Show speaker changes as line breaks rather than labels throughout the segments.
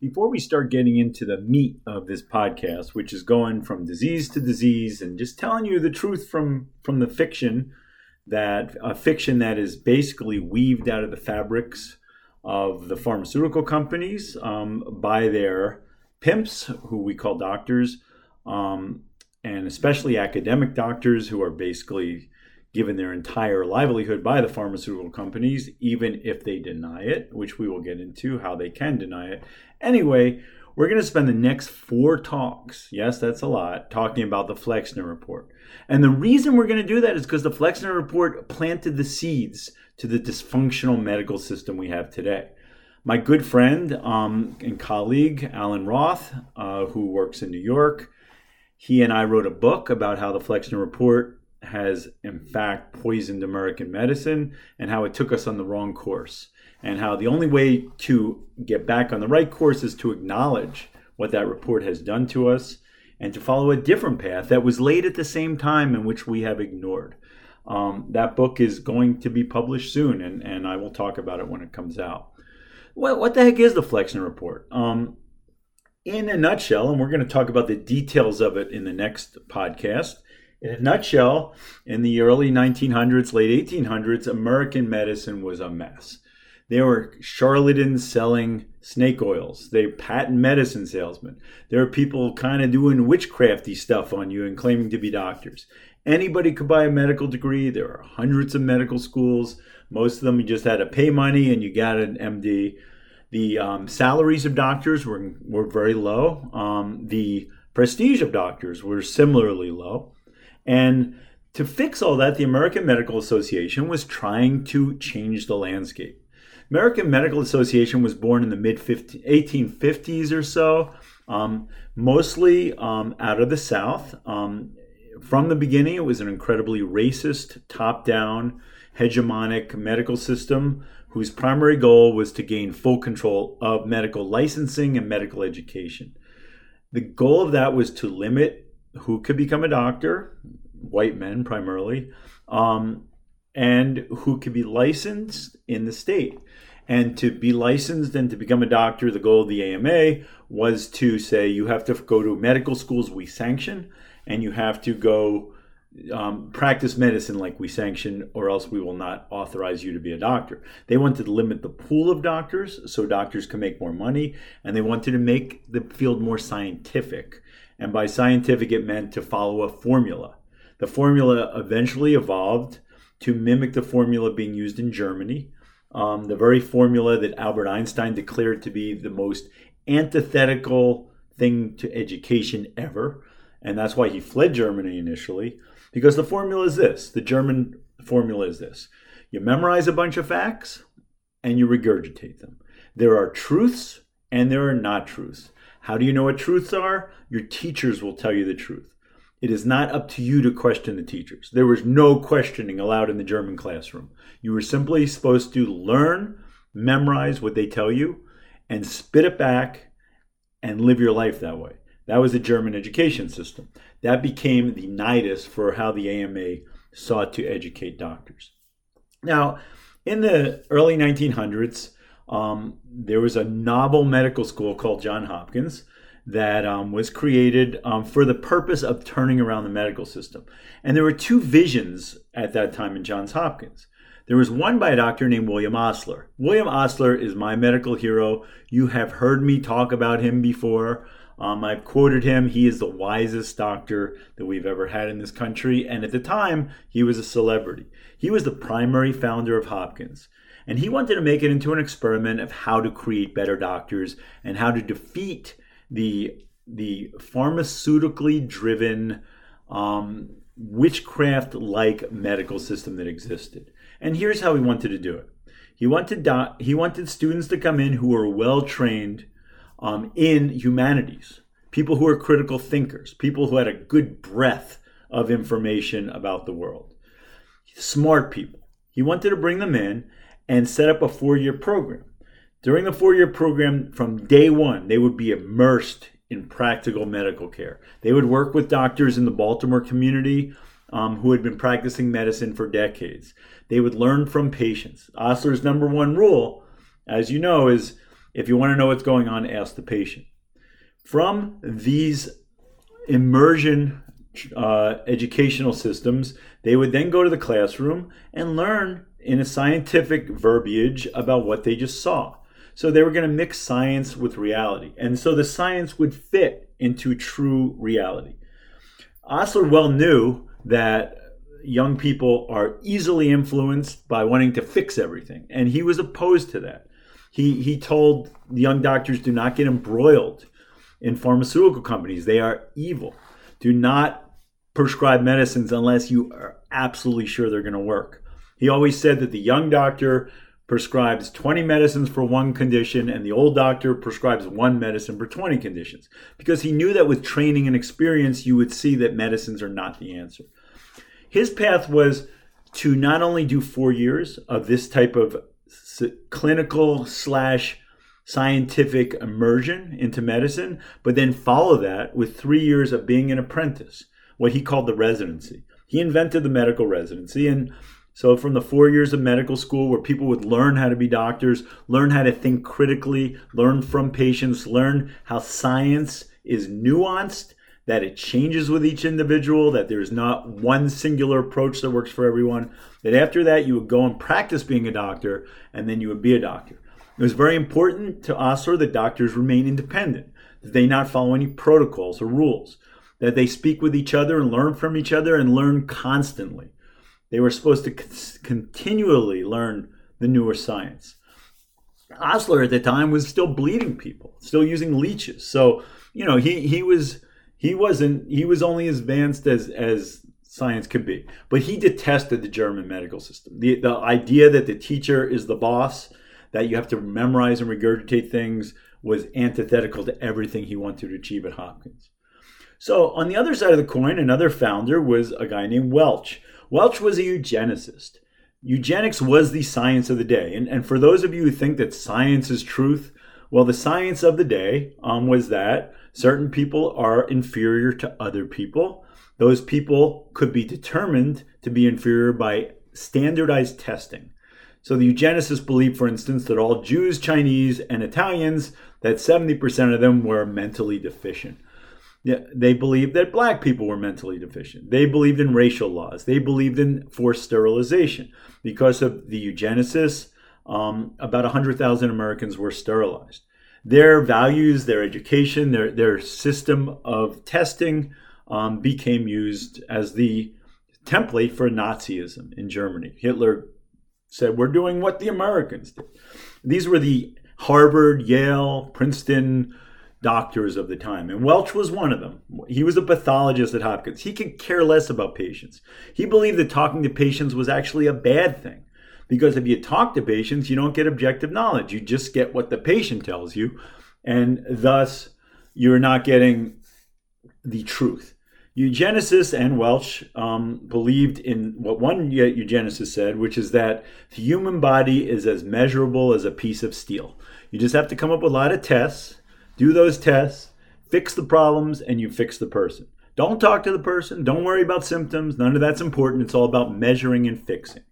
before we start getting into the meat of this podcast, which is going from disease to disease and just telling you the truth from from the fiction that a fiction that is basically weaved out of the fabrics of the pharmaceutical companies um, by their pimps, who we call doctors, um, and especially academic doctors who are basically given their entire livelihood by the pharmaceutical companies, even if they deny it, which we will get into how they can deny it. Anyway, we're going to spend the next four talks, yes, that's a lot, talking about the Flexner Report. And the reason we're going to do that is because the Flexner Report planted the seeds to the dysfunctional medical system we have today. My good friend um, and colleague, Alan Roth, uh, who works in New York, he and I wrote a book about how the Flexner Report has, in fact, poisoned American medicine and how it took us on the wrong course. And how the only way to get back on the right course is to acknowledge what that report has done to us and to follow a different path that was laid at the same time in which we have ignored. Um, that book is going to be published soon, and, and I will talk about it when it comes out. What, what the heck is the Flexner Report? Um, in a nutshell, and we're going to talk about the details of it in the next podcast, in a nutshell, in the early 1900s, late 1800s, American medicine was a mess. There were charlatans selling snake oils. They patent medicine salesmen. There are people kind of doing witchcrafty stuff on you and claiming to be doctors. Anybody could buy a medical degree. There are hundreds of medical schools. Most of them you just had to pay money and you got an MD. The um, salaries of doctors were, were very low. Um, the prestige of doctors were similarly low. And to fix all that, the American Medical Association was trying to change the landscape. American Medical Association was born in the mid 1850s or so, um, mostly um, out of the South. Um, from the beginning, it was an incredibly racist, top down, hegemonic medical system whose primary goal was to gain full control of medical licensing and medical education. The goal of that was to limit who could become a doctor, white men primarily, um, and who could be licensed in the state. And to be licensed and to become a doctor, the goal of the AMA was to say you have to go to medical schools we sanction, and you have to go um, practice medicine like we sanction, or else we will not authorize you to be a doctor. They wanted to limit the pool of doctors so doctors can make more money, and they wanted to make the field more scientific. And by scientific, it meant to follow a formula. The formula eventually evolved to mimic the formula being used in Germany, um, the very formula that Albert Einstein declared to be the most antithetical thing to education ever. And that's why he fled Germany initially, because the formula is this the German formula is this you memorize a bunch of facts and you regurgitate them. There are truths and there are not truths. How do you know what truths are? Your teachers will tell you the truth. It is not up to you to question the teachers. There was no questioning allowed in the German classroom. You were simply supposed to learn, memorize what they tell you, and spit it back and live your life that way. That was the German education system. That became the nidus for how the AMA sought to educate doctors. Now, in the early 1900s, um, there was a novel medical school called John Hopkins that um, was created um, for the purpose of turning around the medical system. And there were two visions at that time in Johns Hopkins. There was one by a doctor named William Osler. William Osler is my medical hero. You have heard me talk about him before. Um, I've quoted him. He is the wisest doctor that we've ever had in this country. And at the time, he was a celebrity. He was the primary founder of Hopkins. And he wanted to make it into an experiment of how to create better doctors and how to defeat the the pharmaceutically driven um, witchcraft like medical system that existed. And here's how he wanted to do it. He wanted do- he wanted students to come in who were well trained um, in humanities, people who are critical thinkers, people who had a good breadth of information about the world, smart people. He wanted to bring them in and set up a four year program. During the four year program, from day one, they would be immersed in practical medical care. They would work with doctors in the Baltimore community um, who had been practicing medicine for decades. They would learn from patients. Osler's number one rule, as you know, is If you want to know what's going on, ask the patient. From these immersion uh, educational systems, they would then go to the classroom and learn in a scientific verbiage about what they just saw. So they were going to mix science with reality. And so the science would fit into true reality. Osler well knew that young people are easily influenced by wanting to fix everything, and he was opposed to that. He, he told the young doctors do not get embroiled in pharmaceutical companies, they are evil. Do not prescribe medicines unless you are absolutely sure they're going to work. He always said that the young doctor prescribes 20 medicines for one condition and the old doctor prescribes one medicine for 20 conditions. Because he knew that with training and experience you would see that medicines are not the answer. His path was to not only do four years of this type of clinical slash scientific immersion into medicine but then follow that with three years of being an apprentice what he called the residency. He invented the medical residency and so, from the four years of medical school, where people would learn how to be doctors, learn how to think critically, learn from patients, learn how science is nuanced, that it changes with each individual, that there's not one singular approach that works for everyone, that after that, you would go and practice being a doctor, and then you would be a doctor. It was very important to Osler that doctors remain independent, that they not follow any protocols or rules, that they speak with each other and learn from each other and learn constantly. They were supposed to continually learn the newer science. Osler at the time was still bleeding people, still using leeches. So, you know, he, he was he wasn't he was only as advanced as as science could be. But he detested the German medical system. The the idea that the teacher is the boss, that you have to memorize and regurgitate things was antithetical to everything he wanted to achieve at Hopkins. So on the other side of the coin, another founder was a guy named Welch Welch was a eugenicist. Eugenics was the science of the day. And, and for those of you who think that science is truth, well, the science of the day um, was that certain people are inferior to other people. Those people could be determined to be inferior by standardized testing. So the eugenicists believed, for instance, that all Jews, Chinese, and Italians, that 70% of them were mentally deficient. They believed that black people were mentally deficient. They believed in racial laws. They believed in forced sterilization. Because of the eugenicists, um, about 100,000 Americans were sterilized. Their values, their education, their, their system of testing um, became used as the template for Nazism in Germany. Hitler said, We're doing what the Americans did. These were the Harvard, Yale, Princeton, doctors of the time. And Welch was one of them. He was a pathologist at Hopkins. He could care less about patients. He believed that talking to patients was actually a bad thing. Because if you talk to patients, you don't get objective knowledge. You just get what the patient tells you. And thus, you're not getting the truth. Eugenicists and Welch um, believed in what one eugenicist said, which is that the human body is as measurable as a piece of steel. You just have to come up with a lot of tests do those tests, fix the problems, and you fix the person. Don't talk to the person. Don't worry about symptoms. None of that's important. It's all about measuring and fixing.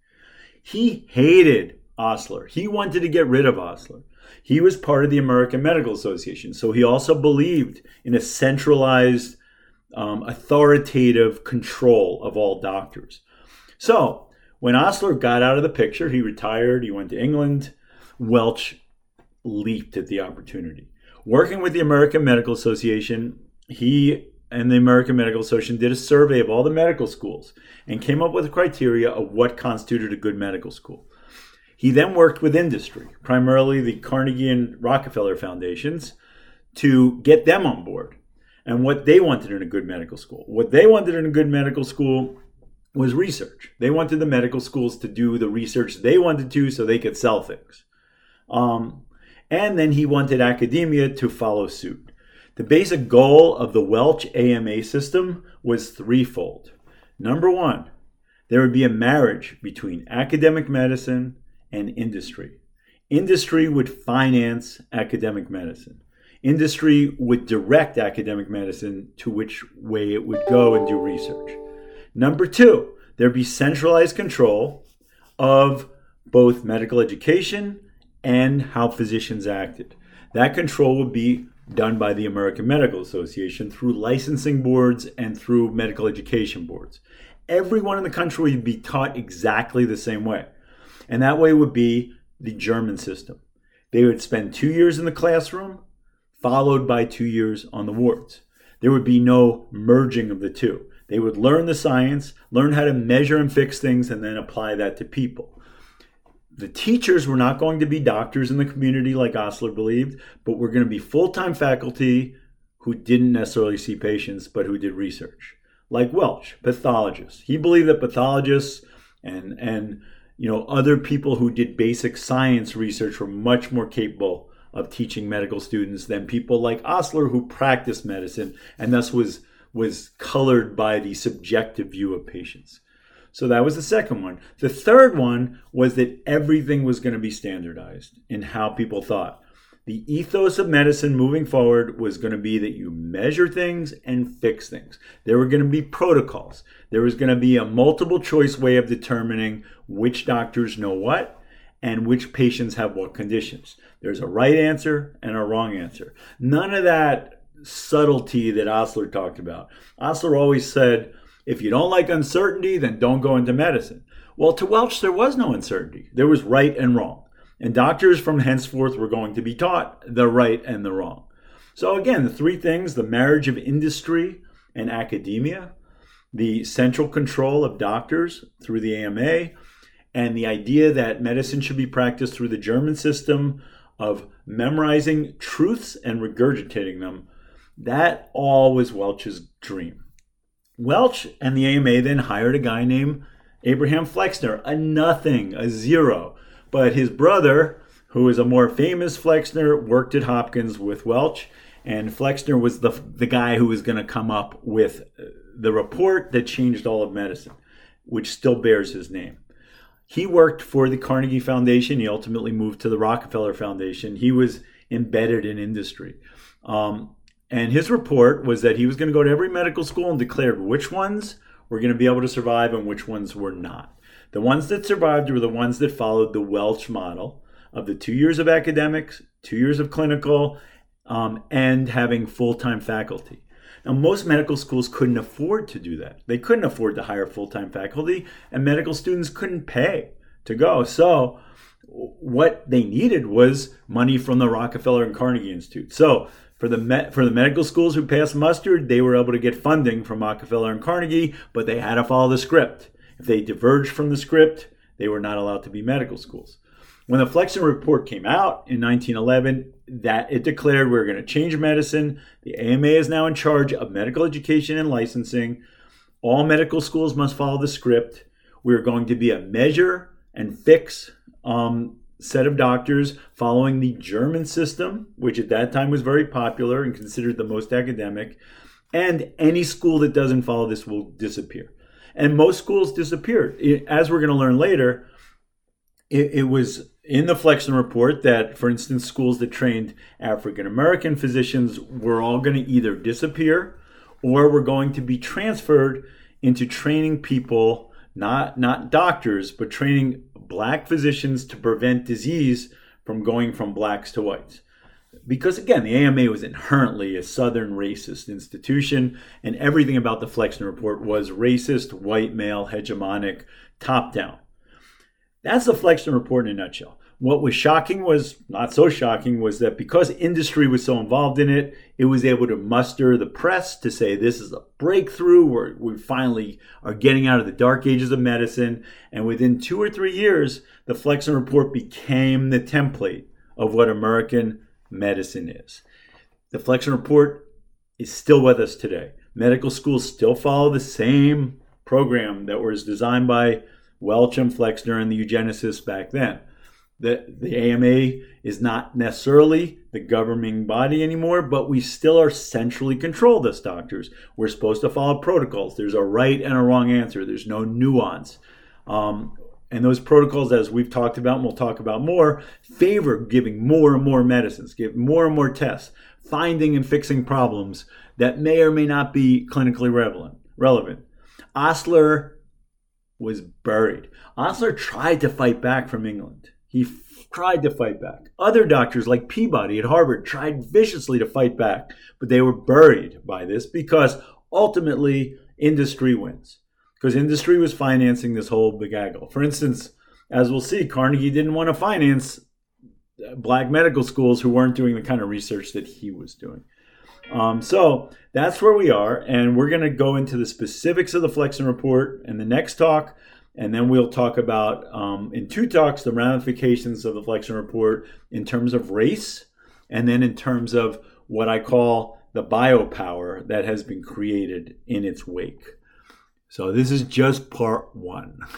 He hated Osler. He wanted to get rid of Osler. He was part of the American Medical Association. So he also believed in a centralized, um, authoritative control of all doctors. So when Osler got out of the picture, he retired, he went to England. Welch leaped at the opportunity working with the American Medical Association, he and the American Medical Association did a survey of all the medical schools and came up with a criteria of what constituted a good medical school. He then worked with industry, primarily the Carnegie and Rockefeller foundations, to get them on board and what they wanted in a good medical school. What they wanted in a good medical school was research. They wanted the medical schools to do the research they wanted to so they could sell things. Um, and then he wanted academia to follow suit. The basic goal of the Welch AMA system was threefold. Number one, there would be a marriage between academic medicine and industry. Industry would finance academic medicine. Industry would direct academic medicine to which way it would go and do research. Number two, there'd be centralized control of both medical education and how physicians acted. That control would be done by the American Medical Association through licensing boards and through medical education boards. Everyone in the country would be taught exactly the same way. And that way would be the German system. They would spend two years in the classroom, followed by two years on the wards. There would be no merging of the two. They would learn the science, learn how to measure and fix things, and then apply that to people. The teachers were not going to be doctors in the community like Osler believed, but were going to be full time faculty who didn't necessarily see patients, but who did research. Like Welch, pathologists. He believed that pathologists and, and you know, other people who did basic science research were much more capable of teaching medical students than people like Osler who practiced medicine and thus was was colored by the subjective view of patients. So that was the second one. The third one was that everything was going to be standardized in how people thought. The ethos of medicine moving forward was going to be that you measure things and fix things. There were going to be protocols. There was going to be a multiple choice way of determining which doctors know what and which patients have what conditions. There's a right answer and a wrong answer. None of that subtlety that Osler talked about. Osler always said, if you don't like uncertainty, then don't go into medicine. Well, to Welch, there was no uncertainty. There was right and wrong. And doctors from henceforth were going to be taught the right and the wrong. So, again, the three things the marriage of industry and academia, the central control of doctors through the AMA, and the idea that medicine should be practiced through the German system of memorizing truths and regurgitating them that all was Welch's dream. Welch and the AMA then hired a guy named Abraham Flexner, a nothing, a zero. But his brother, who is a more famous Flexner, worked at Hopkins with Welch, and Flexner was the, the guy who was going to come up with the report that changed all of medicine, which still bears his name. He worked for the Carnegie Foundation. He ultimately moved to the Rockefeller Foundation. He was embedded in industry. Um, and his report was that he was going to go to every medical school and declared which ones were going to be able to survive and which ones were not. The ones that survived were the ones that followed the Welch model of the two years of academics, two years of clinical, um, and having full time faculty. Now, most medical schools couldn't afford to do that. They couldn't afford to hire full time faculty, and medical students couldn't pay to go. So, what they needed was money from the Rockefeller and Carnegie Institute. So, for the me- for the medical schools who passed muster, they were able to get funding from Rockefeller and Carnegie, but they had to follow the script. If they diverged from the script, they were not allowed to be medical schools. When the Flexner report came out in 1911, that it declared we are going to change medicine. The AMA is now in charge of medical education and licensing. All medical schools must follow the script. We are going to be a measure and fix um, set of doctors following the German system, which at that time was very popular and considered the most academic. And any school that doesn't follow this will disappear. And most schools disappeared. As we're going to learn later, it, it was in the Flexner report that, for instance, schools that trained African American physicians were all going to either disappear or were going to be transferred into training people, not, not doctors, but training black physicians to prevent disease from going from blacks to whites. Because again, the AMA was inherently a Southern racist institution, and everything about the Flexner Report was racist, white male, hegemonic, top down. That's the Flexner Report in a nutshell. What was shocking was not so shocking was that because industry was so involved in it, it was able to muster the press to say this is a breakthrough. We're, we finally are getting out of the dark ages of medicine. And within two or three years, the Flexner Report became the template of what American medicine is. The Flexner Report is still with us today. Medical schools still follow the same program that was designed by Welch and Flexner and the eugenicists back then the, the AMA is not necessarily the governing body anymore, but we still are centrally controlled as doctors. We're supposed to follow protocols. There's a right and a wrong answer. There's no nuance. Um, and those protocols, as we've talked about and we'll talk about more, favor giving more and more medicines, give more and more tests, finding and fixing problems that may or may not be clinically relevant. relevant. Osler was buried. Osler tried to fight back from England. He f- tried to fight back. Other doctors, like Peabody at Harvard, tried viciously to fight back, but they were buried by this because ultimately industry wins. Because industry was financing this whole begaggle. For instance, as we'll see, Carnegie didn't want to finance black medical schools who weren't doing the kind of research that he was doing. Um, so that's where we are, and we're going to go into the specifics of the Flexner report in the next talk, and then we'll talk about um, in two talks the ramifications of the Flexner report in terms of race, and then in terms of what I call the biopower that has been created in its wake. So this is just part one.